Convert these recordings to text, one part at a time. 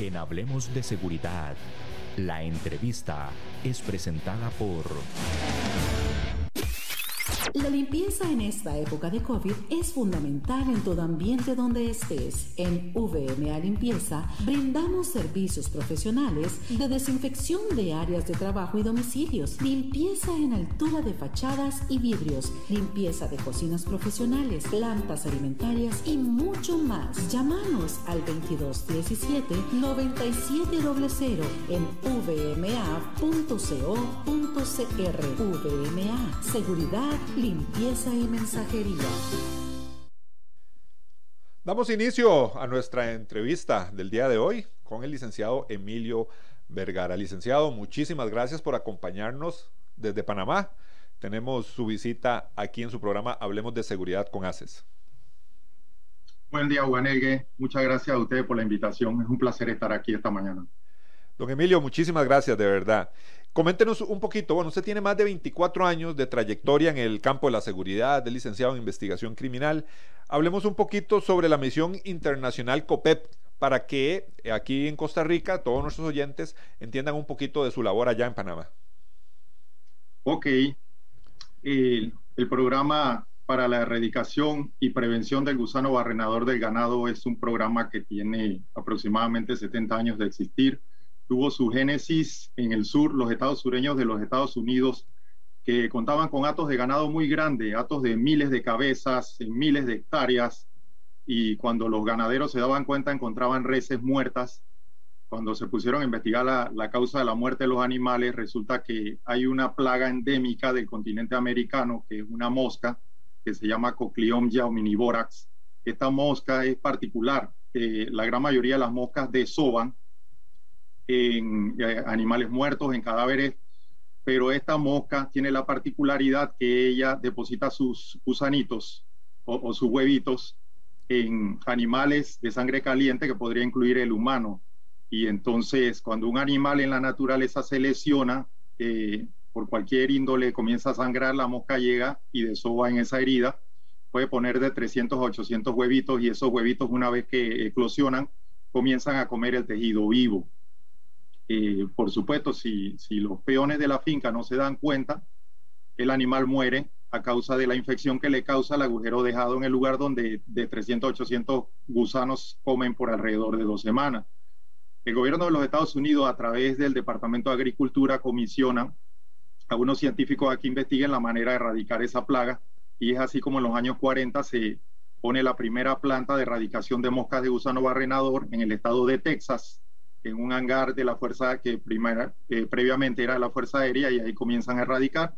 En Hablemos de Seguridad, la entrevista es presentada por... La limpieza en esta época de COVID es fundamental en todo ambiente donde estés. En VMA Limpieza brindamos servicios profesionales de desinfección de áreas de trabajo y domicilios, limpieza en altura de fachadas y vidrios, limpieza de cocinas profesionales, plantas alimentarias y mucho más. Llámanos al 2217 9700 en vma.co.cr. VMA, seguridad limpieza y mensajería. Damos inicio a nuestra entrevista del día de hoy con el licenciado Emilio Vergara. Licenciado, muchísimas gracias por acompañarnos desde Panamá. Tenemos su visita aquí en su programa Hablemos de Seguridad con ACES. Buen día, Juanegue. Muchas gracias a ustedes por la invitación. Es un placer estar aquí esta mañana. Don Emilio, muchísimas gracias, de verdad. Coméntenos un poquito, bueno, usted tiene más de 24 años de trayectoria en el campo de la seguridad, es licenciado en investigación criminal. Hablemos un poquito sobre la misión internacional COPEP para que aquí en Costa Rica todos nuestros oyentes entiendan un poquito de su labor allá en Panamá. Ok, el, el programa para la erradicación y prevención del gusano barrenador del ganado es un programa que tiene aproximadamente 70 años de existir tuvo su génesis en el sur, los estados sureños de los Estados Unidos, que contaban con atos de ganado muy grandes, atos de miles de cabezas, en miles de hectáreas, y cuando los ganaderos se daban cuenta encontraban reses muertas. Cuando se pusieron a investigar la, la causa de la muerte de los animales, resulta que hay una plaga endémica del continente americano, que es una mosca, que se llama Coclium yauminivorax. Esta mosca es particular. Eh, la gran mayoría de las moscas desoban en eh, animales muertos, en cadáveres, pero esta mosca tiene la particularidad que ella deposita sus gusanitos o, sus huevitos en animales de sangre caliente que podría incluir el humano. Y entonces cuando un animal en la naturaleza se lesiona, eh, por cualquier índole comienza a sangrar, la mosca llega y desova en esa herida. Puede poner de 300 a 800 huevitos y esos huevitos una vez que eclosionan comienzan a comer el tejido vivo. Eh, por supuesto, si, si los peones de la finca no se dan cuenta, el animal muere a causa de la infección que le causa el agujero dejado en el lugar donde de 300 a 800 gusanos comen por alrededor de dos semanas. El gobierno de los Estados Unidos, a través del Departamento de Agricultura, comisiona a unos científicos a que investiguen la manera de erradicar esa plaga y es así como en los años 40 se pone la primera planta de erradicación de moscas de gusano barrenador en el estado de Texas, en un hangar de la fuerza que primera, previamente era la Fuerza Aérea y ahí comienzan a erradicar.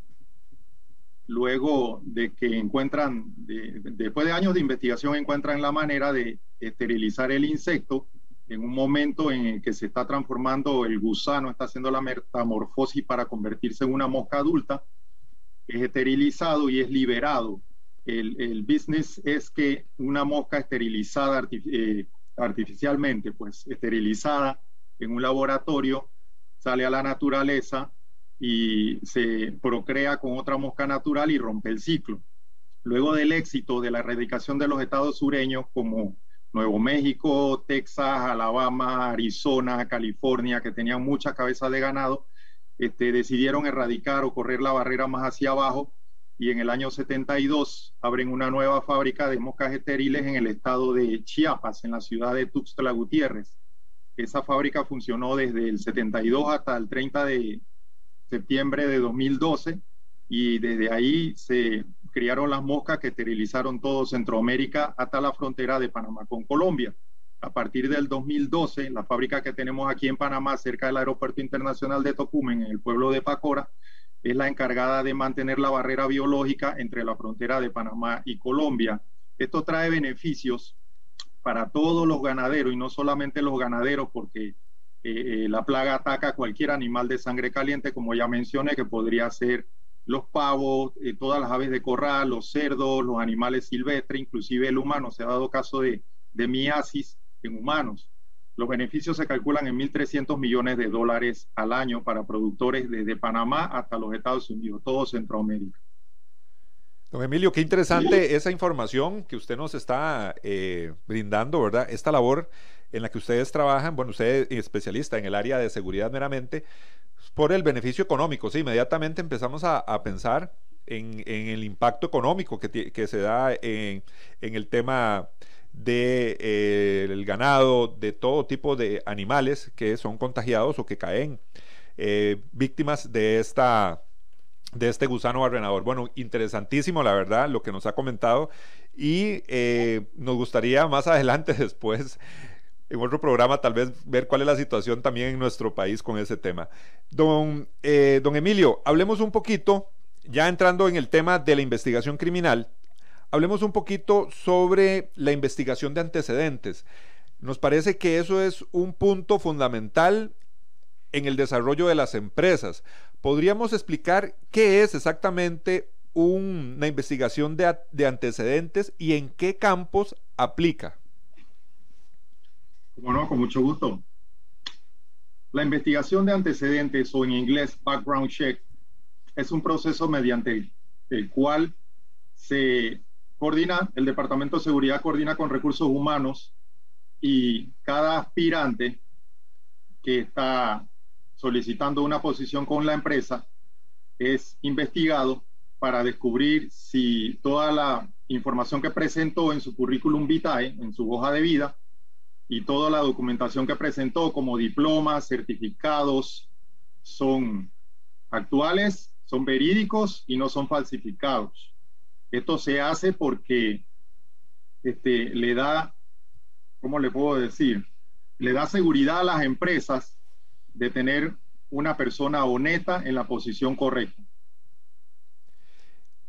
Luego de que encuentran, después de años de investigación, encuentran la manera de esterilizar el insecto en un momento en el que se está transformando el gusano, está haciendo la metamorfosis para convertirse en una mosca adulta, es esterilizado y es liberado. El, el business es que una mosca esterilizada eh, artificialmente, pues esterilizada, en un laboratorio, sale a la naturaleza y se procrea con otra mosca natural y rompe el ciclo. Luego del éxito de la erradicación de los estados sureños como Nuevo México, Texas, Alabama, Arizona, California, que tenían muchas cabezas de ganado, este, decidieron erradicar o correr la barrera más hacia abajo y en el año 72 abren una nueva fábrica de moscas estériles en el estado de Chiapas, en la ciudad de Tuxtla Gutiérrez. Esa fábrica funcionó desde el 72 hasta el 30 de septiembre de 2012 y desde ahí se criaron las moscas que esterilizaron todo Centroamérica hasta la frontera de Panamá con Colombia. A partir del 2012, la fábrica que tenemos aquí en Panamá, cerca del Aeropuerto Internacional de Tocumen, en el pueblo de Pacora, es la encargada de mantener la barrera biológica entre la frontera de Panamá y Colombia. Esto trae beneficios para todos los ganaderos y no solamente los ganaderos porque eh, eh, la plaga ataca a cualquier animal de sangre caliente, como ya mencioné, que podría ser los pavos, eh, todas las aves de corral, los cerdos, los animales silvestres, inclusive el humano. Se ha dado caso de, de miasis en humanos. Los beneficios se calculan en 1.300 millones de dólares al año para productores desde Panamá hasta los Estados Unidos, todo Centroamérica. Don Emilio, qué interesante esa información que usted nos está eh, brindando, ¿verdad? Esta labor en la que ustedes trabajan, bueno, usted es especialista en el área de seguridad meramente, por el beneficio económico, sí, inmediatamente empezamos a, pensar en, el impacto económico que, se da en, el tema del de, eh, ganado, de todo tipo de animales que son contagiados o que caen eh, víctimas de esta de este gusano barrenador. Bueno, interesantísimo, la verdad, lo que nos ha comentado. Y eh, nos gustaría más adelante, después, en otro programa, tal vez ver cuál es la situación también en nuestro país con ese tema. Don, eh, don Emilio, hablemos un poquito, ya entrando en el tema de la investigación criminal, hablemos un poquito sobre la investigación de antecedentes. Nos parece que eso es un punto fundamental en el desarrollo de las empresas. ¿Podríamos explicar qué es exactamente una investigación de, antecedentes y en qué campos aplica? Bueno, con mucho gusto. La investigación de antecedentes o en inglés background check es un proceso mediante el cual se coordina, el Departamento de Seguridad coordina con recursos humanos y cada aspirante que está solicitando una posición con la empresa es investigado para descubrir si toda la información que presentó en su currículum vitae, en su hoja de vida, y toda la documentación que presentó como diplomas, certificados, son actuales, son verídicos y no son falsificados. Esto se hace porque este, le da, ¿cómo le puedo decir? Le da seguridad a las empresas de tener una persona honesta en la posición correcta.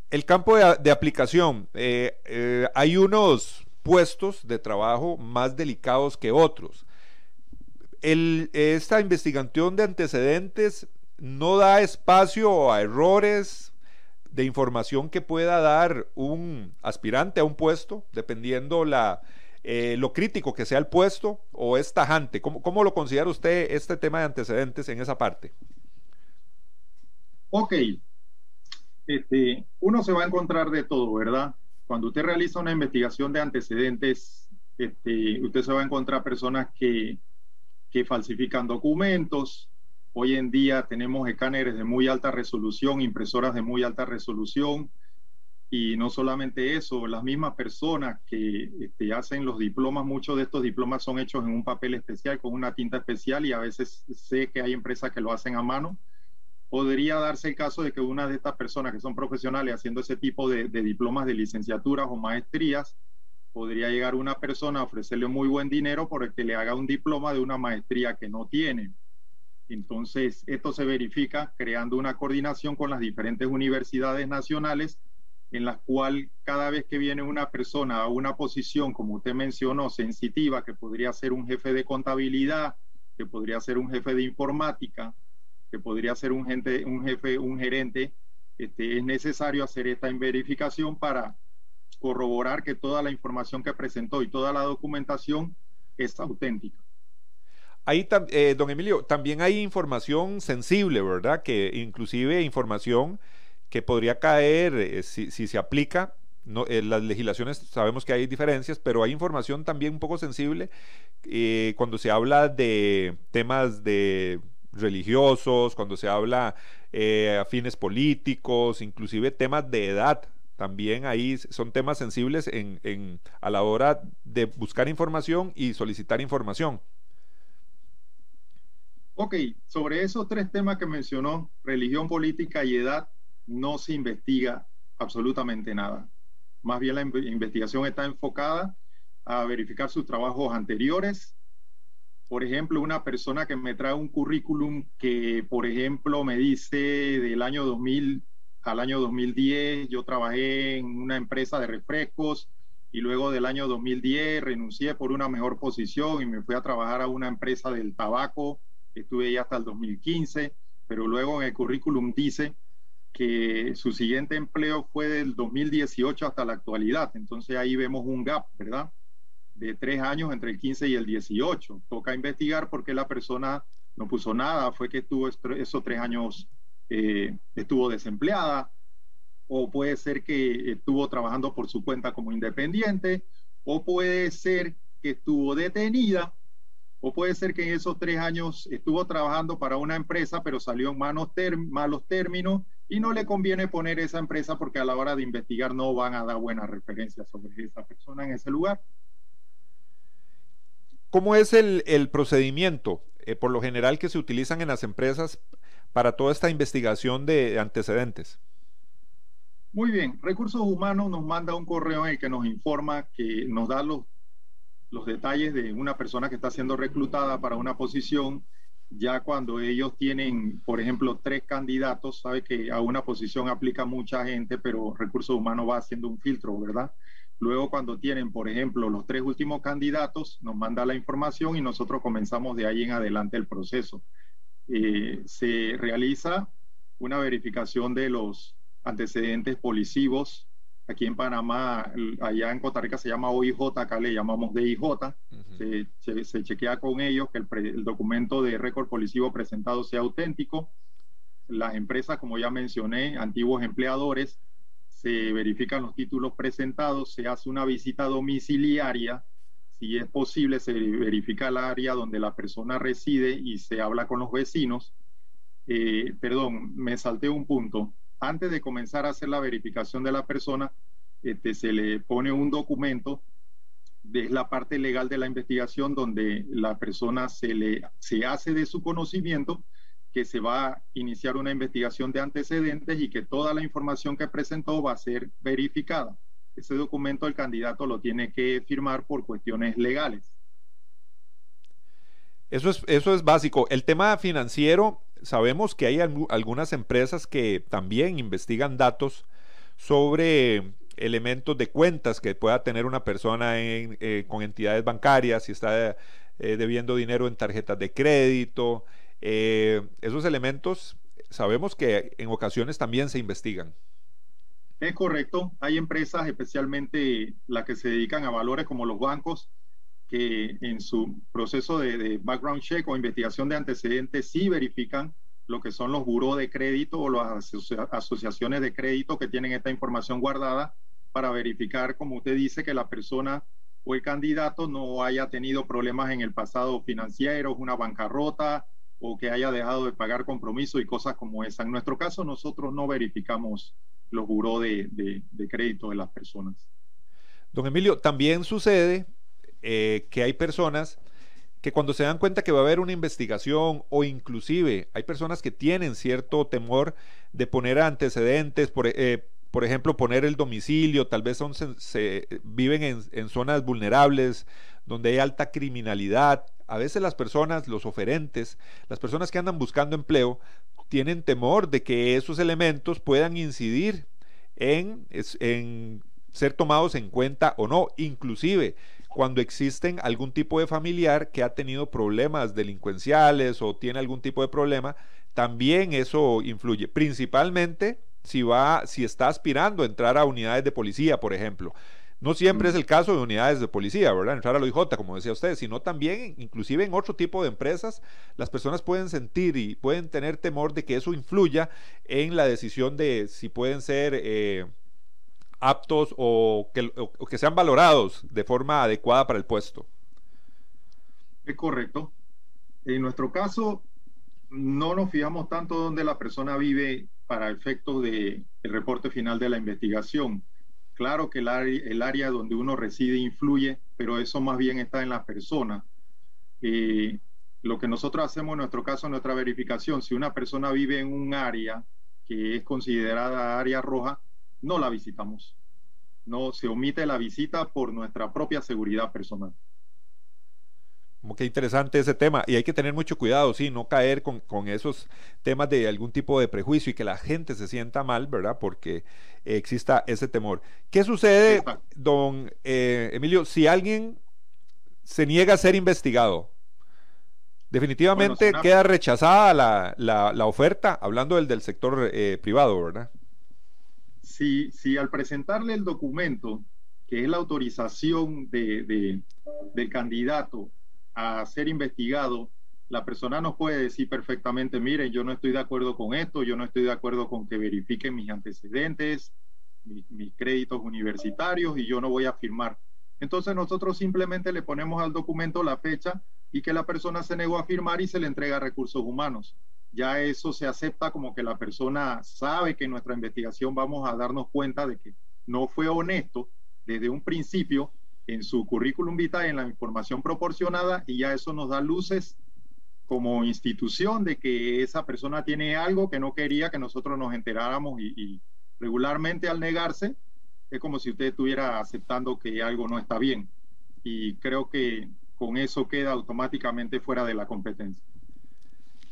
El campo de, aplicación, eh, eh, hay unos puestos de trabajo más delicados que otros. esta investigación de antecedentes no da espacio a errores de información que pueda dar un aspirante a un puesto, dependiendo la, eh, lo crítico que sea el puesto o es tajante? ¿Cómo, ¿Cómo, lo considera usted este tema de antecedentes en esa parte? Ok. Este, uno se va a encontrar de todo, ¿verdad? Cuando usted realiza una investigación de antecedentes, este, usted se va a encontrar personas que, que falsifican documentos. Hoy en día tenemos escáneres de muy alta resolución, impresoras de muy alta resolución, y no solamente eso, las mismas personas que este, hacen los diplomas, muchos de estos diplomas son hechos en un papel especial, con una tinta especial, y a veces sé que hay empresas que lo hacen a mano. Podría darse el caso de que una de estas personas que son profesionales haciendo ese tipo de, de diplomas de licenciaturas o maestrías, podría llegar una persona a ofrecerle muy buen dinero por el que le haga un diploma de una maestría que no tiene. Entonces, esto se verifica creando una coordinación con las diferentes universidades nacionales en la cual cada vez que viene una persona a una posición, como usted mencionó, sensitiva, que podría ser un jefe de contabilidad, que podría ser un jefe de informática, que podría ser un, gente, un jefe, un gerente, este, es necesario hacer esta verificación para corroborar que toda la información que presentó y toda la documentación es auténtica. Ahí, eh, don Emilio, también hay información sensible, ¿verdad? Que inclusive información que podría caer eh, si, se aplica. No, en las legislaciones sabemos que hay diferencias, pero hay información también un poco sensible eh, cuando se habla de temas de religiosos, cuando se habla eh, a fines políticos, inclusive temas de edad. También ahí son temas sensibles en, en, a la hora de buscar información y solicitar información. Ok, sobre esos tres temas que mencionó, religión, política y edad, no se investiga absolutamente nada. Más bien la investigación está enfocada a verificar sus trabajos anteriores. Por ejemplo, una persona que me trae un currículum que, por ejemplo, me dice del año 2000 al año 2010, yo trabajé en una empresa de refrescos y luego del año 2010 renuncié por una mejor posición y me fui a trabajar a una empresa del tabaco, estuve ahí hasta el 2015, pero luego en el currículum dice que su siguiente empleo fue del 2018 hasta la actualidad. Entonces ahí vemos un gap, ¿verdad? De tres años entre el 15 y el 18. Toca investigar por qué la persona no puso nada, fue que estuvo esos tres años, eh, estuvo desempleada, o puede ser que estuvo trabajando por su cuenta como independiente, o puede ser que estuvo detenida, o puede ser que en esos tres años estuvo trabajando para una empresa, pero salió en malos, malos términos y no le conviene poner esa empresa porque a la hora de investigar no van a dar buenas referencias sobre esa persona en ese lugar. ¿Cómo es el, procedimiento, eh, por lo general, que se utilizan en las empresas para toda esta investigación de antecedentes? Muy bien, Recursos Humanos nos manda un correo en el que nos informa que nos da los, los detalles de una persona que está siendo reclutada para una posición. Ya cuando ellos tienen, por ejemplo, tres candidatos, sabe que a una posición aplica mucha gente, pero Recursos Humanos va haciendo un filtro, ¿verdad? Luego, cuando tienen, por ejemplo, los tres últimos candidatos, nos manda la información y nosotros comenzamos de ahí en adelante el proceso. Eh, se realiza una verificación de los antecedentes policivos. Aquí en Panamá, allá en Costa Rica se llama OIJ, acá le llamamos DIJ. se, se, chequea con ellos que el, el documento de récord policivo presentado sea auténtico. Las empresas, como ya mencioné, antiguos empleadores, se verifican los títulos presentados, se hace una visita domiciliaria, si es posible se verifica el área donde la persona reside y se habla con los vecinos. Eh, perdón, me salté un punto. Antes de comenzar a hacer la verificación de la persona, este, se le pone un documento de la parte legal de la investigación donde la persona se le se hace de su conocimiento que se va a iniciar una investigación de antecedentes y que toda la información que presentó va a ser verificada. Ese documento el candidato lo tiene que firmar por cuestiones legales. Eso es, eso es básico. El tema financiero, sabemos que hay algunas empresas que también investigan datos sobre elementos de cuentas que pueda tener una persona eh, con entidades bancarias, si está eh, debiendo dinero en tarjetas de crédito, eh, esos elementos sabemos que en ocasiones también se investigan. Es correcto. Hay empresas, especialmente las que se dedican a valores como los bancos, que en su proceso de, background check o investigación de antecedentes sí verifican lo que son los buros de crédito o las asociaciones de crédito que tienen esta información guardada para verificar, como usted dice, que la persona o el candidato no haya tenido problemas en el pasado financiero, una bancarrota, o que haya dejado de pagar compromiso y cosas como esa. En nuestro caso, nosotros no verificamos los buró de, crédito de las personas. Don Emilio, también sucede eh, que hay personas que cuando se dan cuenta que va a haber una investigación o inclusive hay personas que tienen cierto temor de poner antecedentes, por, eh, por ejemplo, poner el domicilio, tal vez son, se, viven en, zonas vulnerables, donde hay alta criminalidad, a veces las personas, los oferentes, las personas que andan buscando empleo, tienen temor de que esos elementos puedan incidir en, en ser tomados en cuenta o no, inclusive cuando existen algún tipo de familiar que ha tenido problemas delincuenciales o tiene algún tipo de problema, también eso influye, principalmente si va si está aspirando a entrar a unidades de policía, por ejemplo. No siempre es el caso de unidades de policía, ¿verdad? Entrar a la OIJ, como decía usted, sino también, inclusive en otro tipo de empresas, las personas pueden sentir y pueden tener temor de que eso influya en la decisión de si pueden ser eh, aptos o que, que sean valorados de forma adecuada para el puesto. Es correcto. En nuestro caso, no nos fijamos tanto donde la persona vive para efectos del reporte final de la investigación Claro que el área, donde uno reside influye, pero eso más bien está en la persona. Eh, lo que nosotros hacemos en nuestro caso, en nuestra verificación, si una persona vive en un área que es considerada área roja, no la visitamos. No se omite la visita por nuestra propia seguridad personal. Como que interesante ese tema. Y hay que tener mucho cuidado, sí, no caer con, esos temas de algún tipo de prejuicio y que la gente se sienta mal, ¿verdad? Porque exista ese temor. ¿Qué sucede, don eh, Emilio, si alguien se niega a ser investigado? Definitivamente queda rechazada la, oferta, hablando del, del sector eh, privado, ¿verdad? Si, al presentarle el documento, que es la autorización de, del candidato a ser investigado, la persona nos puede decir perfectamente, miren, yo no estoy de acuerdo con esto, yo no estoy de acuerdo con que verifiquen mis antecedentes, mis, créditos universitarios y yo no voy a firmar. Entonces nosotros simplemente le ponemos al documento la fecha y que la persona se negó a firmar y se le entrega recursos humanos. Ya eso se acepta como que la persona sabe que en nuestra investigación vamos a darnos cuenta de que no fue honesto desde un principio en su currículum vitae, en la información proporcionada, y ya eso nos da luces como institución de que esa persona tiene algo que no quería que nosotros nos enteráramos y, regularmente al negarse es como si usted estuviera aceptando que algo no está bien. Y creo que con eso queda automáticamente fuera de la competencia.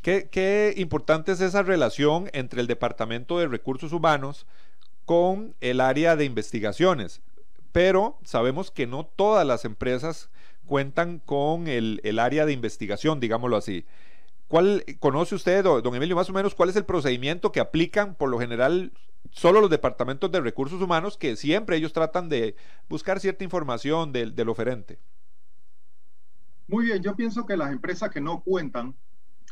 Qué, importante es esa relación entre el Departamento de Recursos Humanos con el área de investigaciones pero sabemos que no todas las empresas cuentan con el, área de investigación, digámoslo así. ¿Cuál conoce usted, don Emilio, más o menos cuál es el procedimiento que aplican por lo general solo los departamentos de recursos humanos que siempre ellos tratan de buscar cierta información del oferente? Muy bien, yo pienso que las empresas que no cuentan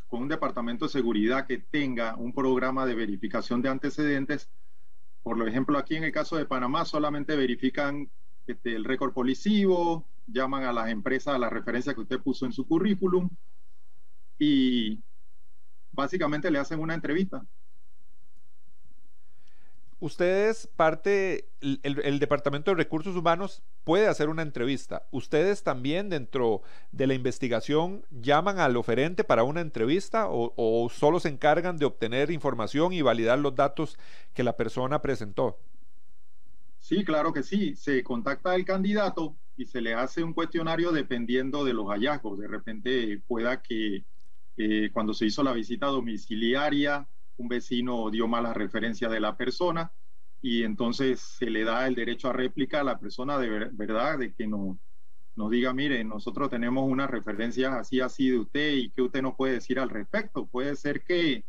con un departamento de seguridad que tenga un programa de verificación de antecedentes por ejemplo, aquí en el caso de Panamá solamente verifican este, el récord policivo, llaman a las empresas a la referencia que usted puso en su currículum y básicamente le hacen una entrevista ustedes parte, el, Departamento de Recursos Humanos puede hacer una entrevista. ¿Ustedes también dentro de la investigación llaman al oferente para una entrevista o, solo se encargan de obtener información y validar los datos que la persona presentó? Sí, claro que sí. Se contacta al candidato y se le hace un cuestionario dependiendo de los hallazgos. De repente pueda que eh, cuando se hizo la visita domiciliaria, un vecino dio mala referencia de la persona y entonces se le da el derecho a réplica a la persona de verdad, de que no, nos diga, mire, nosotros tenemos una referencia así, así de usted y qué usted nos puede decir al respecto. Puede ser que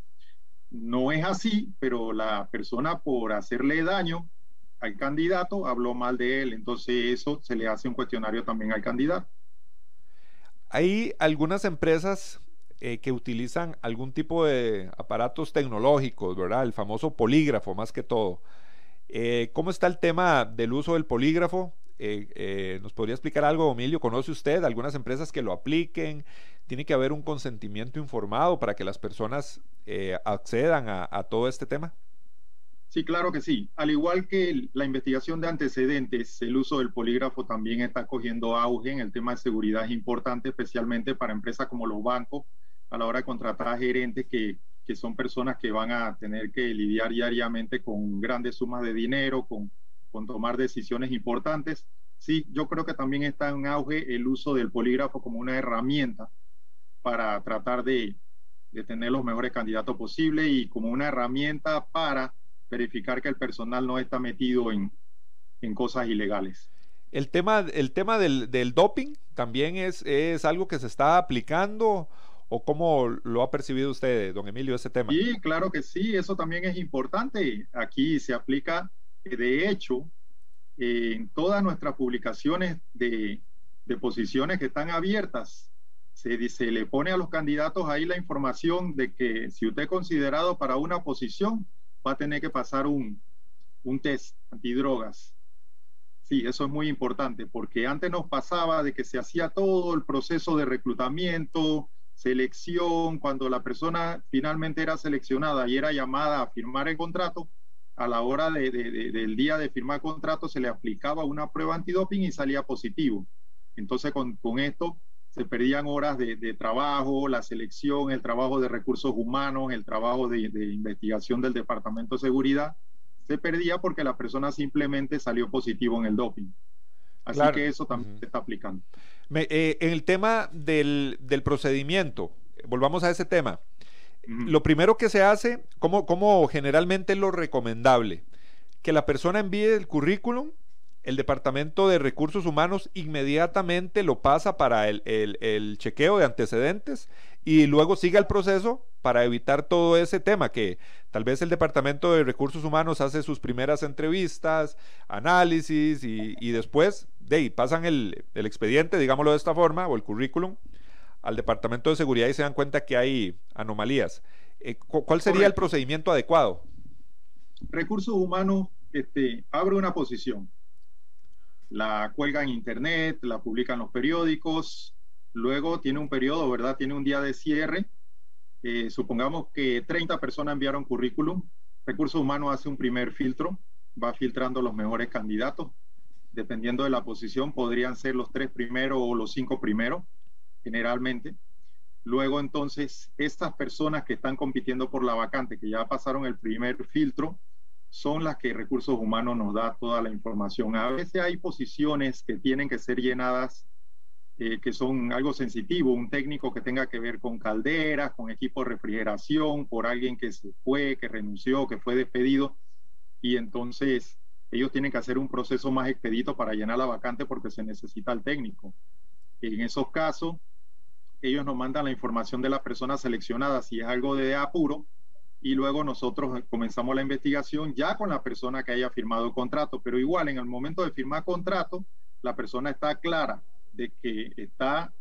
no es así, pero la persona por hacerle daño al candidato habló mal de él, entonces eso se le hace un cuestionario también al candidato. Hay algunas empresas eh, que utilizan algún tipo de aparatos tecnológicos, ¿verdad? El famoso polígrafo más que todo. Eh, ¿Cómo está el tema del uso del polígrafo? Eh, ¿Nos podría explicar algo, Emilio? ¿Conoce usted algunas empresas que lo apliquen? ¿Tiene que haber un consentimiento informado para que las personas accedan a, todo este tema? Sí, claro que sí. Al igual que la investigación de antecedentes, el uso del polígrafo también está cogiendo auge en el tema de seguridad. Es importante, especialmente para empresas como los bancos, a la hora de contratar gerentes que, que son personas que van a tener que lidiar diariamente con grandes sumas de dinero, con, con tomar decisiones importantes. Sí, yo creo que también está en auge el uso del polígrafo como una herramienta para tratar de, de tener los mejores candidatos posibles y como una herramienta para verificar que el personal no está metido en, en cosas ilegales. El tema, el tema del, del doping también es, es, algo que se está aplicando ¿O cómo lo ha percibido usted, don Emilio, ese tema? Sí, claro que sí, eso también es importante. Aquí se aplica, eh, de hecho, en todas nuestras publicaciones de, de posiciones que están abiertas, se, le pone a los candidatos ahí la información de que si usted es considerado para una posición, va a tener que pasar un, un test antidrogas. Sí, eso es muy importante, porque antes nos pasaba de que se hacía todo el proceso de reclutamiento, selección, cuando la persona finalmente era seleccionada y era llamada a firmar el contrato, a la hora de, del día de firmar contrato se le aplicaba una prueba antidoping y salía positivo. Entonces con, con esto se perdían horas de, trabajo, la selección, el trabajo de recursos humanos, el trabajo de, investigación del Departamento de Seguridad, se perdía porque la persona simplemente salió positivo en el doping. Así que eso también se está aplicando. Eh, en el tema del, procedimiento, volvamos a ese tema. Lo primero que se hace, como, como generalmente es lo recomendable, que la persona envíe el currículum, el Departamento de Recursos Humanos inmediatamente lo pasa para el, el, chequeo de antecedentes y luego siga el proceso para evitar todo ese tema que tal vez el Departamento de Recursos Humanos hace sus primeras entrevistas, análisis y, y después de ahí pasan el, el, expediente, digámoslo de esta forma, o el currículum al Departamento de Seguridad y se dan cuenta que hay anomalías. Eh, ¿Cuál sería el procedimiento adecuado? Recursos Humanos este, abre una posición, la cuelga en Internet, la publica en los periódicos, luego tiene un periodo, ¿verdad? Tiene un día de cierre. Eh, supongamos que 30 personas enviaron currículum. Recursos Humanos hace un primer filtro, va filtrando los mejores candidatos. Dependiendo de la posición, podrían ser los tres primeros o los cinco primeros, generalmente. Luego, entonces, estas personas que están compitiendo por la vacante, que ya pasaron el primer filtro, son las que Recursos Humanos nos da toda la información. A veces hay posiciones que tienen que ser llenadas eh, que son algo sensitivo, un técnico que tenga que ver con calderas, con equipo de refrigeración, por alguien que se fue, que renunció, que fue despedido, y entonces ellos tienen que hacer un proceso más expedito para llenar la vacante porque se necesita el técnico. En esos casos, ellos nos mandan la información de la persona seleccionada si es algo de apuro y luego nosotros comenzamos la investigación ya con la persona que haya firmado el contrato, pero igual en el momento de firmar contrato, la persona está clara que está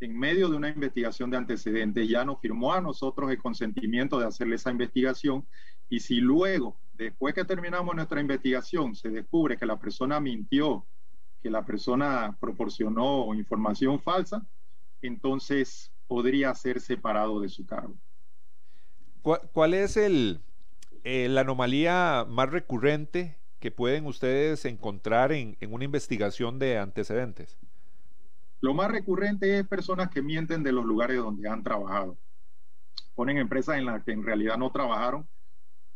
en medio de una investigación de antecedentes, ya nos firmó a nosotros el consentimiento de hacerle esa investigación y si luego, después que terminamos nuestra investigación, se descubre que la persona mintió, que la persona proporcionó información falsa, entonces podría ser separado de su cargo. ¿Cuál, es el, eh, la anomalía más recurrente que pueden ustedes encontrar en una investigación de antecedentes? Lo más recurrente es personas que mienten de los lugares donde han trabajado. Ponen empresas en las que en realidad no trabajaron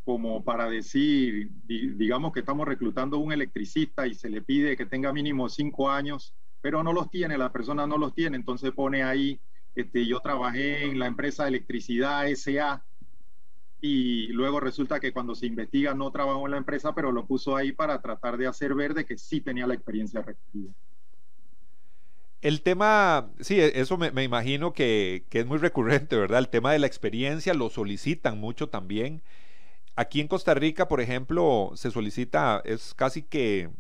como para decir, digamos que estamos reclutando un electricista y se le pide que tenga mínimo cinco años, pero no los tiene, la persona no los tiene, entonces pone ahí, este, yo trabajé en la empresa de electricidad SA y luego resulta que cuando se investiga no trabajó en la empresa, pero lo puso ahí para tratar de hacer ver de que sí tenía la experiencia requerida. El tema, sí, e, eso me, imagino que, es muy recurrente, ¿verdad? El tema de la experiencia lo solicitan mucho también. Aquí en Costa Rica, por ejemplo, se solicita, es casi que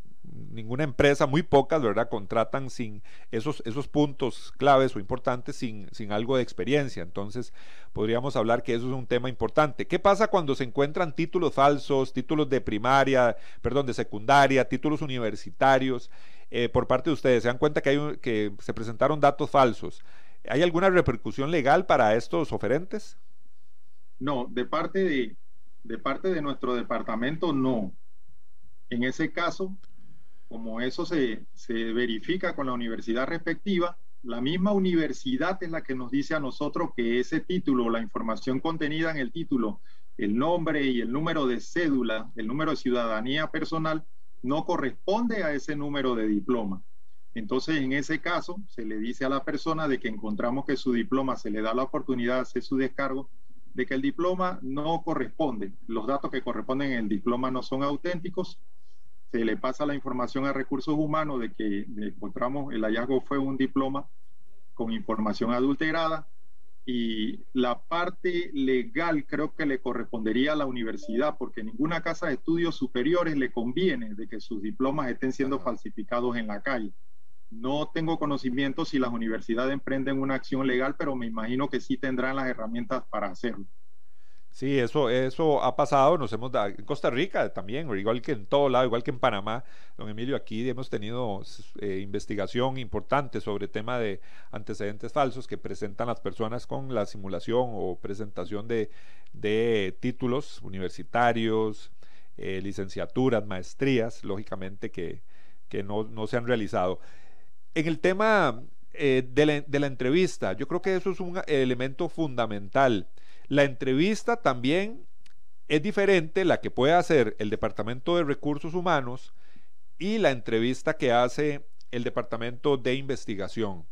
ninguna empresa, muy pocas, ¿verdad? Contratan sin esos, esos puntos claves o importantes sin, sin algo de experiencia. Entonces, podríamos hablar que eso es un tema importante. ¿Qué pasa cuando se encuentran títulos falsos, títulos de primaria, perdón, de secundaria, títulos universitarios? Eh, por parte de ustedes? ¿Se dan cuenta que, se presentaron datos falsos? ¿Hay alguna repercusión legal para estos oferentes? No, de parte de, de parte de nuestro departamento no. En ese caso, como eso se, se verifica con la universidad respectiva, la misma universidad es la que nos dice a nosotros que ese título, la información contenida en el título, el nombre y el número de cédula, el número de ciudadanía personal, no corresponde a ese número de diploma. Entonces, en ese caso, se le dice a la persona de que encontramos que su diploma se le da la oportunidad de hacer su descargo, de que el diploma no corresponde. Los datos que corresponden en el diploma no son auténticos. Se le pasa la información a recursos humanos de que encontramos el hallazgo fue un diploma con información adulterada y la parte legal creo que le correspondería a la universidad, porque ninguna casa de estudios superiores le conviene de que sus diplomas estén siendo falsificados en la calle. No tengo conocimiento si las universidades emprenden una acción legal, pero me imagino que sí tendrán las herramientas para hacerlo. Sí, eso, eso ha pasado, nos hemos dado, en Costa Rica también, igual que en todo lado, igual que en Panamá, don Emilio, aquí hemos tenido eh, investigación importante sobre tema de antecedentes falsos que presentan las personas con la simulación o presentación de, de títulos universitarios, eh, licenciaturas, maestrías, lógicamente que, que no, no, se han realizado. En el tema eh, de, la, de la entrevista, yo creo que eso es un elemento fundamental la entrevista también es diferente la que puede hacer el Departamento de Recursos Humanos y la entrevista que hace el Departamento de Investigación.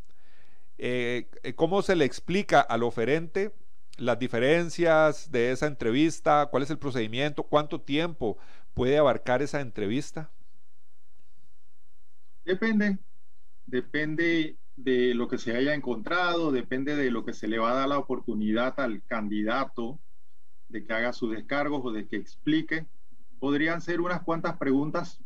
Eh, eh, ¿Cómo se le explica al oferente las diferencias de esa entrevista? ¿Cuál es el procedimiento? ¿Cuánto tiempo puede abarcar esa entrevista? Depende, depende de lo que se haya encontrado, depende de lo que se le va a dar la oportunidad al candidato de que haga sus descargos o de que explique. Podrían ser unas cuantas preguntas,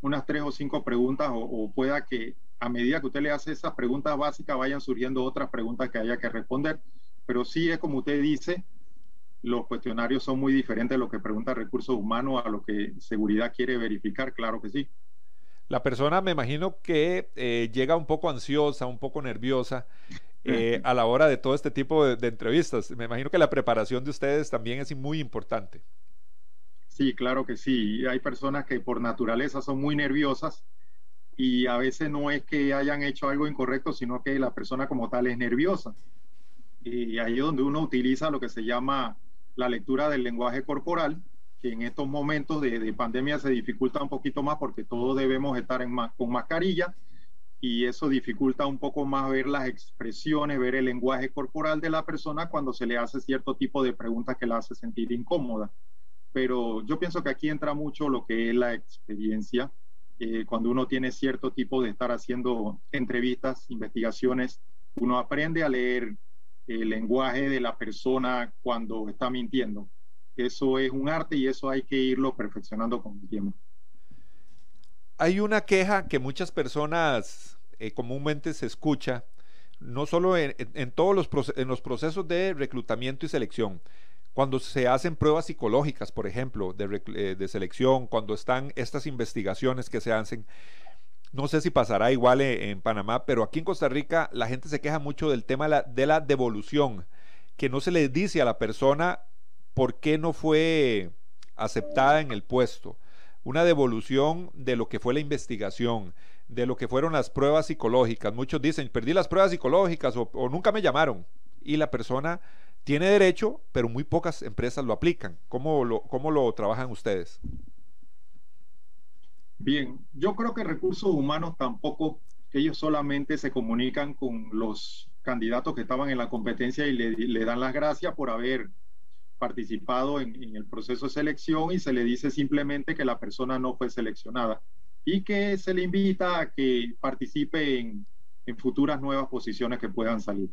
unas tres o cinco preguntas, o, pueda que a medida que usted le hace esas preguntas básicas, vayan surgiendo otras preguntas que haya que responder. Pero sí es como usted dice, los cuestionarios son muy diferentes de lo que pregunta recursos humanos a lo que seguridad quiere verificar, claro que sí. La persona me imagino que eh, llega un poco ansiosa, un poco nerviosa eh, a la hora de todo este tipo de, entrevistas. Me imagino que la preparación de ustedes también es muy importante. Sí, claro que sí. Hay personas que por naturaleza son muy nerviosas y a veces no es que hayan hecho algo incorrecto, sino que la persona como tal es nerviosa. Y ahí es donde uno utiliza lo que se llama la lectura del lenguaje corporal, que en estos momentos de, pandemia se dificulta un poquito más porque todos debemos estar en, con mascarilla y eso dificulta un poco más ver las expresiones, ver el lenguaje corporal de la persona cuando se le hace cierto tipo de preguntas que la hace sentir incómoda. Pero yo pienso que aquí entra mucho lo que es la experiencia. Eh, cuando uno tiene cierto tipo de estar haciendo entrevistas, investigaciones, uno aprende a leer el lenguaje de la persona cuando está mintiendo. Eso es un arte y eso hay que irlo perfeccionando con el tiempo. Hay una queja que muchas personas eh, comúnmente se escucha, no solo en, todos los, en los procesos de reclutamiento y selección, cuando se hacen pruebas psicológicas, por ejemplo, de, eh, de, selección, cuando están estas investigaciones que se hacen, no sé si pasará igual en, Panamá, pero aquí en Costa Rica la gente se queja mucho del tema de la, devolución, que no se le dice a la persona por qué no fue aceptada en el puesto. Una devolución de lo que fue la investigación, de lo que fueron las pruebas psicológicas. Muchos dicen, perdí las pruebas psicológicas o, nunca me llamaron. Y la persona tiene derecho, pero muy pocas empresas lo aplican. ¿Cómo lo, cómo lo trabajan ustedes? Bien, yo creo que recursos humanos tampoco, ellos solamente se comunican con los candidatos que estaban en la competencia y le, dan las gracias por haber participado en, el proceso de selección y se le dice simplemente que la persona no fue seleccionada y que se le invita a que participe en, en futuras nuevas posiciones que puedan salir.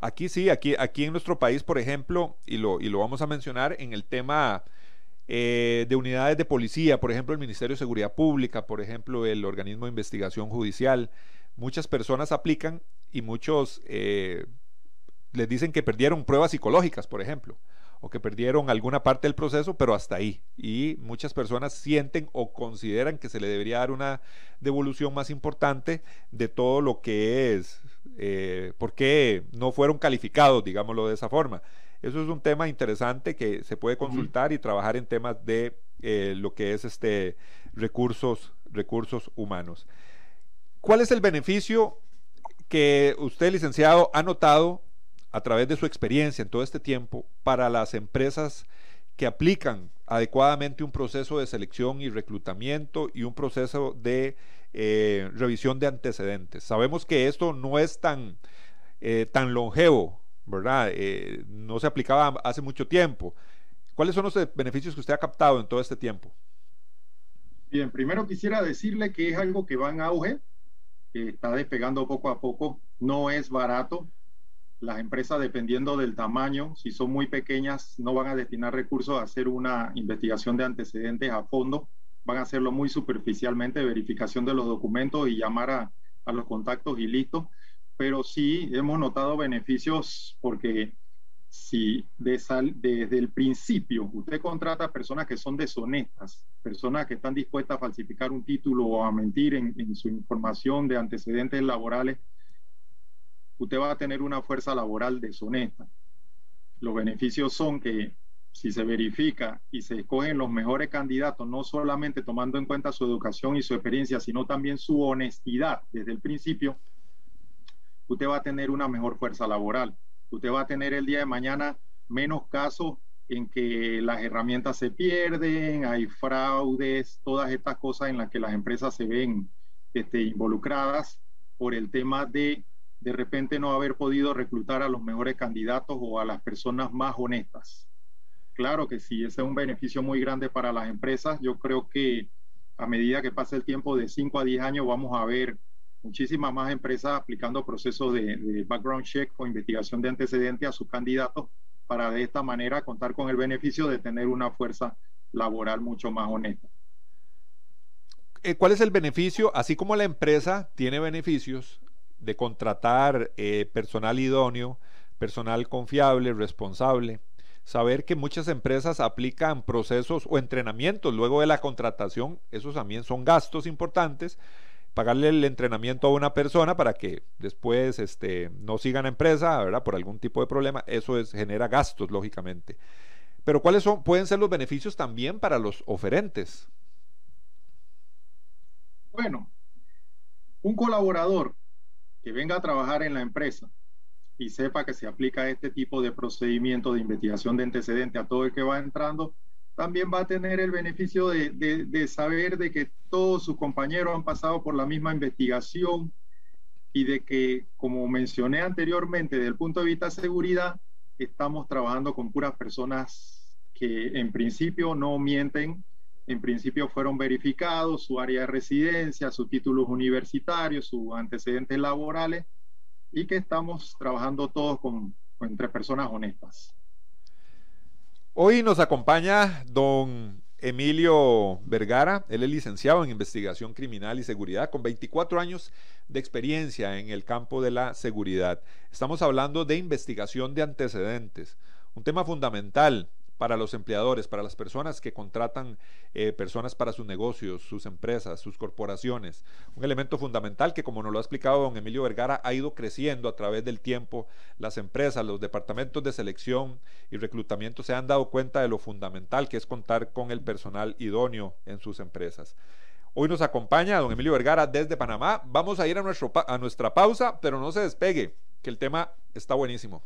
Aquí sí, aquí, aquí en nuestro país, por ejemplo, y lo, y lo vamos a mencionar en el tema eh, de unidades de policía, por ejemplo el Ministerio de Seguridad Pública, por ejemplo el organismo de investigación judicial. Muchas personas aplican y muchos eh, les dicen que perdieron pruebas psicológicas, por ejemplo, o que perdieron alguna parte del proceso, pero hasta ahí. Y muchas personas sienten o consideran que se le debería dar una devolución más importante de todo lo que es, eh, porque no fueron calificados, digámoslo de esa forma. Eso es un tema interesante que se puede consultar y trabajar en temas de eh, lo que es este recursos, recursos humanos. ¿Cuál es el beneficio que usted, licenciado, ha notado a través de su experiencia en todo este tiempo para las empresas que aplican adecuadamente un proceso de selección y reclutamiento y un proceso de eh, revisión de antecedentes? Sabemos que esto no es tan, eh, tan longevo ¿verdad? Eh, no se aplicaba hace mucho tiempo. ¿Cuáles son los beneficios que usted ha captado en todo este tiempo? Bien, primero quisiera decirle que es algo que va en auge, que está despegando poco a poco, no es barato. Las empresas, dependiendo del tamaño, si son muy pequeñas, no van a destinar recursos a hacer una investigación de antecedentes a fondo, van a hacerlo muy superficialmente, verificación de los documentos y llamar a, a los contactos y listo. Pero sí hemos notado beneficios porque si desde el principio usted contrata personas que son deshonestas, personas que están dispuestas a falsificar un título o a mentir en, en su información de antecedentes laborales, usted va a tener una fuerza laboral deshonesta. Los beneficios son que si se verifica y se escogen los mejores candidatos, no solamente tomando en cuenta su educación y su experiencia, sino también su honestidad desde el principio, usted va a tener una mejor fuerza laboral. Usted va a tener el día de mañana menos casos en que las herramientas se pierden, hay fraudes, todas estas cosas en las que las empresas se ven este, involucradas por el tema de de repente no haber podido reclutar a los mejores candidatos o a las personas más honestas. Claro que sí, ese es un beneficio muy grande para las empresas. Yo creo que a medida que pase el tiempo de 5 a 10 años vamos a ver muchísimas más empresas aplicando procesos de, background check o investigación de antecedentes a sus candidatos para de esta manera contar con el beneficio de tener una fuerza laboral mucho más honesta. eh, ¿cuál es el beneficio? Así como la empresa tiene beneficios de contratar eh, personal idóneo, personal confiable, responsable, saber que muchas empresas aplican procesos o entrenamientos luego de la contratación, esos también son gastos importantes, pagarle el entrenamiento a una persona para que después este, no siga la empresa, ¿verdad? Por algún tipo de problema, eso es, genera gastos, lógicamente. Pero ¿cuáles son, pueden ser los beneficios también para los oferentes? Bueno, un colaborador que venga a trabajar en la empresa y sepa que se aplica este tipo de procedimiento de investigación de antecedente a todo el que va entrando, también va a tener el beneficio de, saber de que todos sus compañeros han pasado por la misma investigación y de que, como mencioné anteriormente, desde el punto de vista de seguridad, estamos trabajando con puras personas que en principio no mienten, en principio fueron verificados su área de residencia, sus títulos universitarios, sus antecedentes laborales y que estamos trabajando todos con, entre personas honestas. Hoy nos acompaña don Emilio Vergara, él es licenciado en investigación criminal y seguridad con 24 años de experiencia en el campo de la seguridad. Estamos hablando de investigación de antecedentes, un tema fundamental para los empleadores, para las personas que contratan eh, personas para sus negocios, sus empresas, sus corporaciones. Un elemento fundamental que, como nos lo ha explicado don Emilio Vergara, ha ido creciendo a través del tiempo. Las empresas, los departamentos de selección y reclutamiento se han dado cuenta de lo fundamental que es contar con el personal idóneo en sus empresas. Hoy nos acompaña don Emilio Vergara desde Panamá. Vamos a ir a, nuestro, a nuestra pausa, pero no se despegue, que el tema está buenísimo.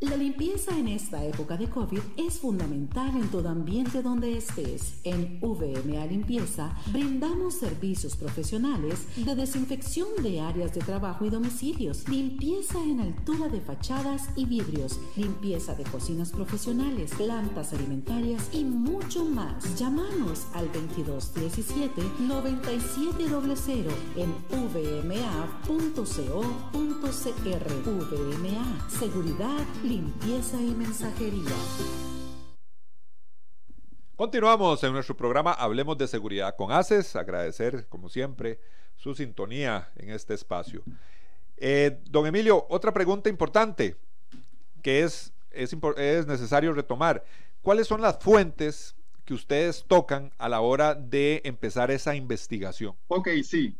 La limpieza en esta época de COVID es fundamental en todo ambiente donde estés. En VMA Limpieza brindamos servicios profesionales de desinfección de áreas de trabajo y domicilios, limpieza en altura de fachadas y vidrios, limpieza de cocinas profesionales, plantas alimentarias y mucho más. Llámanos al 2217-9700 en vma.co.cr. VMA, seguridad limpieza y mensajería. Continuamos en nuestro programa Hablemos de Seguridad con ACES. Agradecer, como siempre, su sintonía en este espacio. Eh, don Emilio, otra pregunta importante que es, es, es necesario retomar. ¿Cuáles son las fuentes que ustedes tocan a la hora de empezar esa investigación? Ok, sí.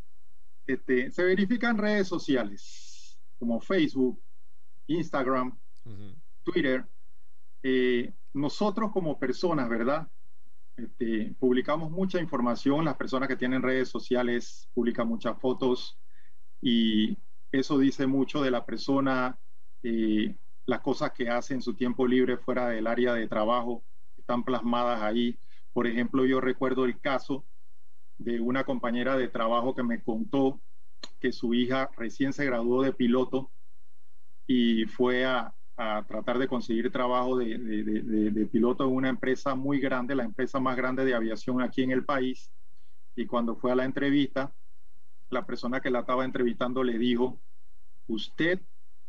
Este, se verifican redes sociales como Facebook, Instagram, Twitter, eh, nosotros como personas, ¿verdad? Este, publicamos mucha información, las personas que tienen redes sociales publican muchas fotos y eso dice mucho de la persona, eh, las cosas que hace en su tiempo libre fuera del área de trabajo están plasmadas ahí. Por ejemplo, yo recuerdo el caso de una compañera de trabajo que me contó que su hija recién se graduó de piloto y fue a, a tratar de conseguir trabajo de, de, piloto en una empresa muy grande, la empresa más grande de aviación aquí en el país. Y cuando fue a la entrevista, la persona que la estaba entrevistando le dijo, usted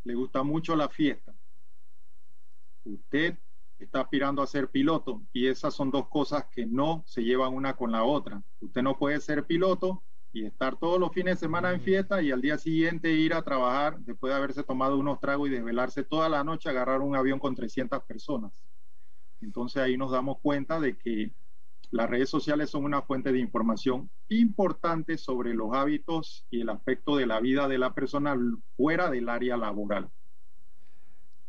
le gusta mucho la fiesta, usted está aspirando a ser piloto y esas son dos cosas que no se llevan una con la otra. Usted no puede ser piloto y estar todos los fines de semana en fiesta y al día siguiente ir a trabajar después de haberse tomado unos tragos y desvelarse toda la noche, agarrar un avión con 300 personas. Entonces ahí nos damos cuenta de que las redes sociales son una fuente de información importante sobre los hábitos y el aspecto de la vida de la persona fuera del área laboral.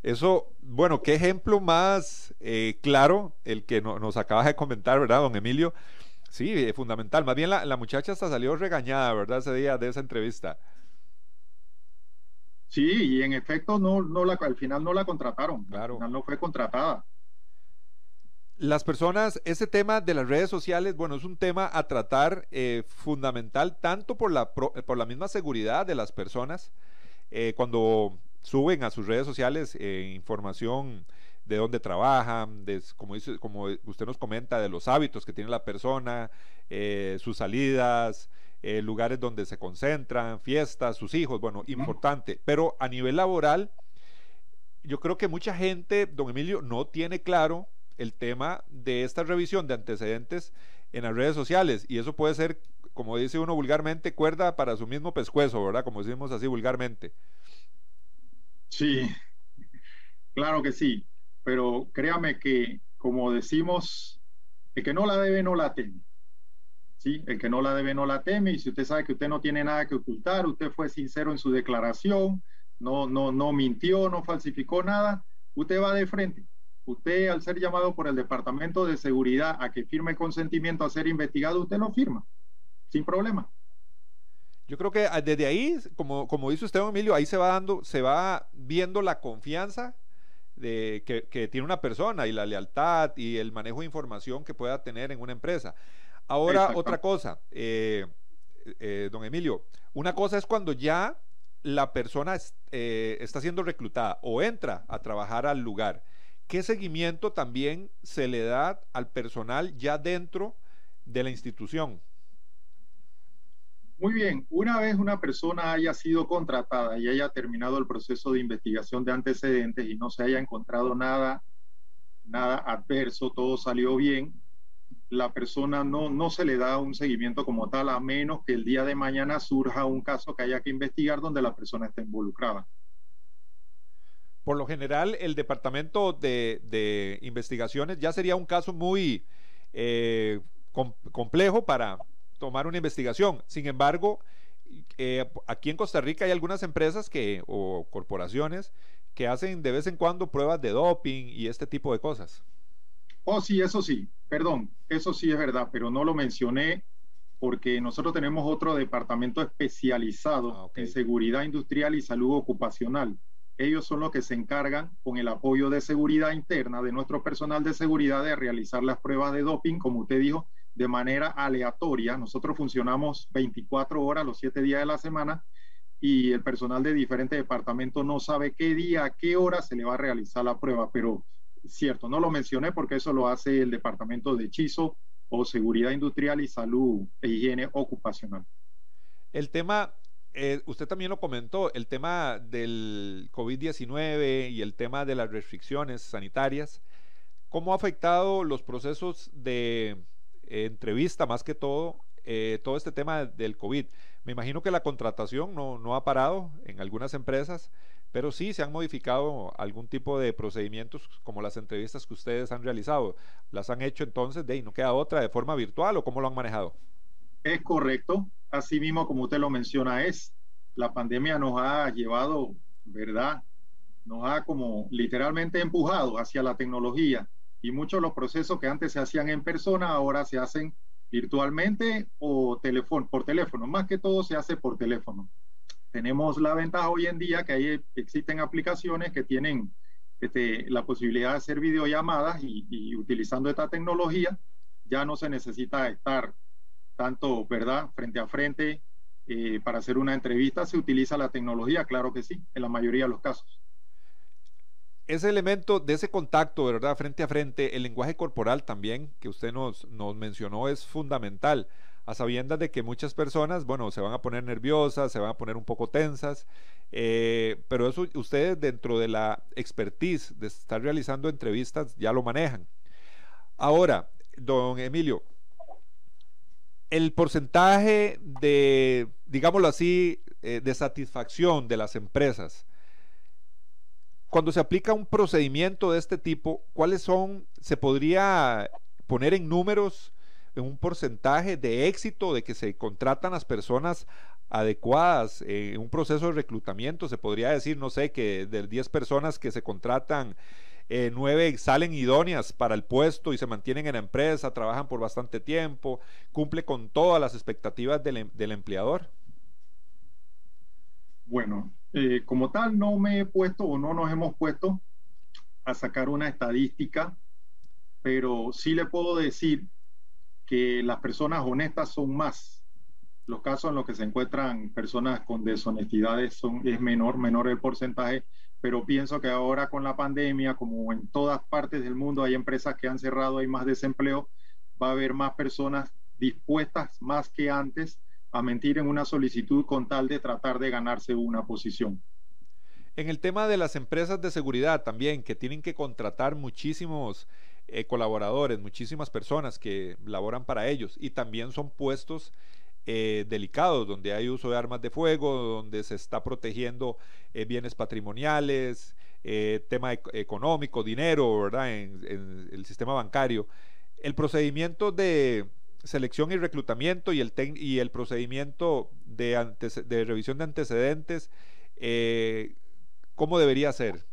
Eso, bueno, qué ejemplo más eh, claro el que nos acabas de comentar, ¿verdad, don Emilio? Sí, es fundamental. Más bien la, muchacha hasta salió regañada, ¿verdad? Ese día de esa entrevista. Sí, y en efecto no, no la, al final no la contrataron. Claro. Al final no fue contratada. Las personas, ese tema de las redes sociales, bueno, es un tema a tratar eh, fundamental tanto por la, por la misma seguridad de las personas, eh, cuando suben a sus redes sociales eh, información de dónde trabajan, de, como, dice, como usted nos comenta, de los hábitos que tiene la persona, eh, sus salidas, eh, lugares donde se concentran, fiestas, sus hijos, bueno, importante. Pero a nivel laboral, yo creo que mucha gente, don Emilio, no tiene claro el tema de esta revisión de antecedentes en las redes sociales y eso puede ser, como dice uno vulgarmente, cuerda para su mismo pescuezo, ¿verdad? Como decimos así vulgarmente. Sí, claro que sí, pero créame que, como decimos, el que no la debe no la teme. ¿Sí? El que no la debe no la teme y si usted sabe que usted no tiene nada que ocultar, usted fue sincero en su declaración, no, no, no mintió, no falsificó nada, usted va de frente. Usted, al ser llamado por el Departamento de Seguridad a que firme consentimiento a ser investigado, usted lo firma, sin problema. Yo creo que ah, desde ahí, como, como dice usted, Emilio, ahí se va dando, se va viendo la confianza de, que, tiene una persona y la lealtad y el manejo de información que pueda tener en una empresa. Ahora, otra cosa, eh, eh, don Emilio, una cosa es cuando ya la persona eh, está siendo reclutada o entra a trabajar al lugar ¿Qué seguimiento también se le da al personal ya dentro de la institución? Muy bien, una vez una persona haya sido contratada y haya terminado el proceso de investigación de antecedentes y no se haya encontrado nada, nada adverso, todo salió bien, la persona no, no se le da un seguimiento como tal, a menos que el día de mañana surja un caso que haya que investigar donde la persona esté involucrada. Por lo general, el departamento de, investigaciones ya sería un caso muy eh, complejo para tomar una investigación. Sin embargo, eh, aquí en Costa Rica hay algunas empresas que, o corporaciones que hacen de vez en cuando pruebas de doping y este tipo de cosas. Oh, sí, eso sí, perdón, eso sí es verdad, pero no lo mencioné porque nosotros tenemos otro departamento especializado ah, en seguridad industrial y salud ocupacional. Ellos son los que se encargan, con el apoyo de seguridad interna de nuestro personal de seguridad, de realizar las pruebas de doping, como usted dijo, de manera aleatoria. Nosotros funcionamos 24 horas los 7 días de la semana y el personal de diferentes departamentos no sabe qué día, qué hora se le va a realizar la prueba, pero cierto, no lo mencioné porque eso lo hace el departamento de hechizo o seguridad industrial y salud e higiene ocupacional. El tema eh, usted también lo comentó, el tema del COVID-19 y el tema de las restricciones sanitarias, ¿cómo ha afectado los procesos de entrevista, más que todo, eh, todo este tema del COVID? Me imagino que la contratación no, no ha parado en algunas empresas, pero sí se han modificado algún tipo de procedimientos como las entrevistas que ustedes han realizado. ¿Las han hecho entonces de ahí no queda otra de forma virtual o cómo lo han manejado? Es correcto, así mismo como usted lo menciona, es la pandemia nos ha llevado, ¿verdad? Nos ha como literalmente empujado hacia la tecnología y muchos de los procesos que antes se hacían en persona ahora se hacen virtualmente o teléfono, por teléfono, más que todo se hace por teléfono. Tenemos la ventaja hoy en día que hay, existen aplicaciones que tienen este, la posibilidad de hacer videollamadas y, y utilizando esta tecnología ya no se necesita estar tanto, ¿verdad?, frente a frente. Eh, para hacer una entrevista se utiliza la tecnología, claro que sí, en la mayoría de los casos. Ese elemento de ese contacto, ¿verdad?, frente a frente, el lenguaje corporal también, que usted nos, mencionó, es fundamental, a sabiendas de que muchas personas, bueno, se van a poner nerviosas, se van a poner un poco tensas, eh, pero eso ustedes dentro de la expertise de estar realizando entrevistas ya lo manejan. Ahora, don Emilio, el porcentaje de, digámoslo así, eh, de satisfacción de las empresas, cuando se aplica un procedimiento de este tipo, ¿cuáles son, se podría poner en números, un porcentaje de éxito de que se contratan las personas adecuadas en un proceso de reclutamiento? Se podría decir, no sé, que de 10 personas que se contratan, eh, salen idóneas para el puesto y se mantienen en la empresa, trabajan por bastante tiempo, cumple con todas las expectativas del, em, empleador? Bueno, eh, como tal no me he puesto o no nos hemos puesto a sacar una estadística, pero sí le puedo decir que las personas honestas son más. Los casos en los que se encuentran personas con deshonestidades son, es menor, menor el porcentaje, pero pienso que ahora con la pandemia, como en todas partes del mundo hay empresas que han cerrado, hay más desempleo, va a haber más personas dispuestas más que antes a mentir en una solicitud con tal de tratar de ganarse una posición. En el tema de las empresas de seguridad también, que tienen que contratar muchísimos eh, colaboradores, muchísimas personas que laboran para ellos y también son puestos eh, delicados, donde hay uso de armas de fuego, donde se está protegiendo eh, bienes patrimoniales, tema económico, dinero, ¿verdad? En, el sistema bancario. El procedimiento de selección y reclutamiento y el, y el procedimiento de, de revisión de antecedentes, ¿cómo debería ser?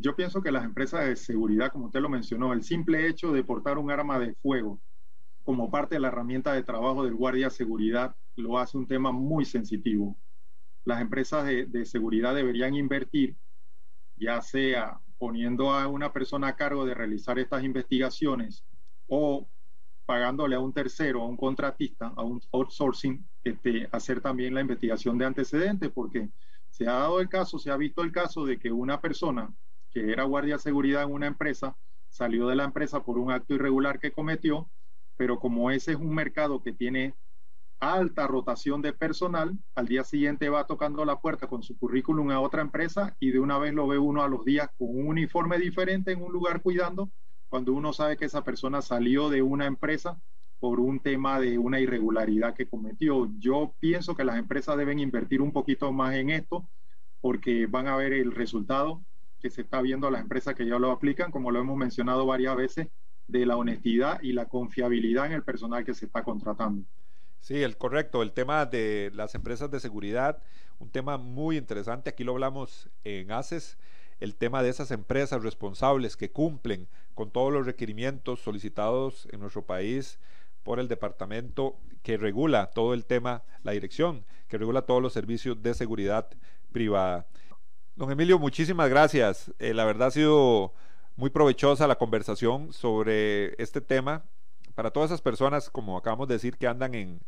Yo pienso que las empresas de seguridad, como usted lo mencionó, el simple hecho de portar un arma de fuego como parte de la herramienta de trabajo del guardia de seguridad lo hace un tema muy sensitivo. Las empresas de, seguridad deberían invertir, ya sea poniendo a una persona a cargo de realizar estas investigaciones o pagándole a un tercero, a un contratista, a un outsourcing, hacer también la investigación de antecedentes, porque se ha dado el caso, se ha visto el caso de que una persona que era guardia de seguridad en una empresa, salió de la empresa por un acto irregular que cometió, pero como ese es un mercado que tiene alta rotación de personal, al día siguiente va tocando la puerta con su currículum a otra empresa y de una vez lo ve uno a los días con un uniforme diferente en un lugar cuidando, cuando uno sabe que esa persona salió de una empresa por un tema de una irregularidad que cometió. Yo pienso que las empresas deben invertir un poquito más en esto porque van a ver el resultado que se está viendo a las empresas que ya lo aplican, como lo hemos mencionado varias veces, de la honestidad y la confiabilidad en el personal que se está contratando. Sí, el correcto. El tema de las empresas de seguridad, un tema muy interesante. Aquí lo hablamos en ACES. El tema de esas empresas responsables que cumplen con todos los requerimientos solicitados en nuestro país por el departamento que regula todo el tema, la dirección que regula todos los servicios de seguridad privada. Don Emilio, muchísimas gracias. Eh, la verdad ha sido muy provechosa la conversación sobre este tema para todas esas personas, como acabamos de decir, que andan en,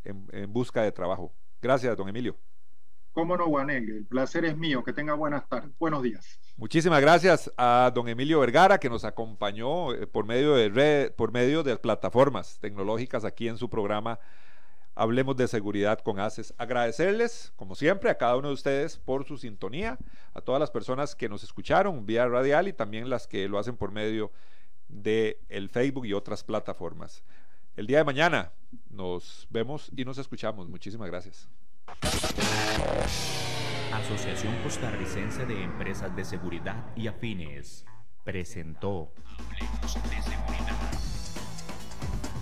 busca de trabajo. Gracias, don Emilio. Cómo no, Juanel, el placer es mío. Que tenga buenas tardes, buenos días. Muchísimas gracias a don Emilio Vergara que nos acompañó eh, por medio de red, por medio de plataformas tecnológicas aquí en su programa Hablemos de seguridad con ACES. Agradecerles, como siempre, a cada uno de ustedes por su sintonía, a todas las personas que nos escucharon vía radial y también las que lo hacen por medio de el Facebook y otras plataformas. El día de mañana nos vemos y nos escuchamos. Muchísimas gracias. Asociación Costarricense de Empresas de Seguridad y Afines presentó Hablemos de Seguridad.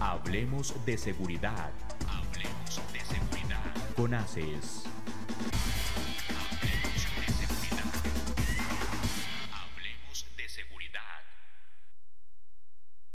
Hablemos de Seguridad. Hablemos de Seguridad. Con ACES.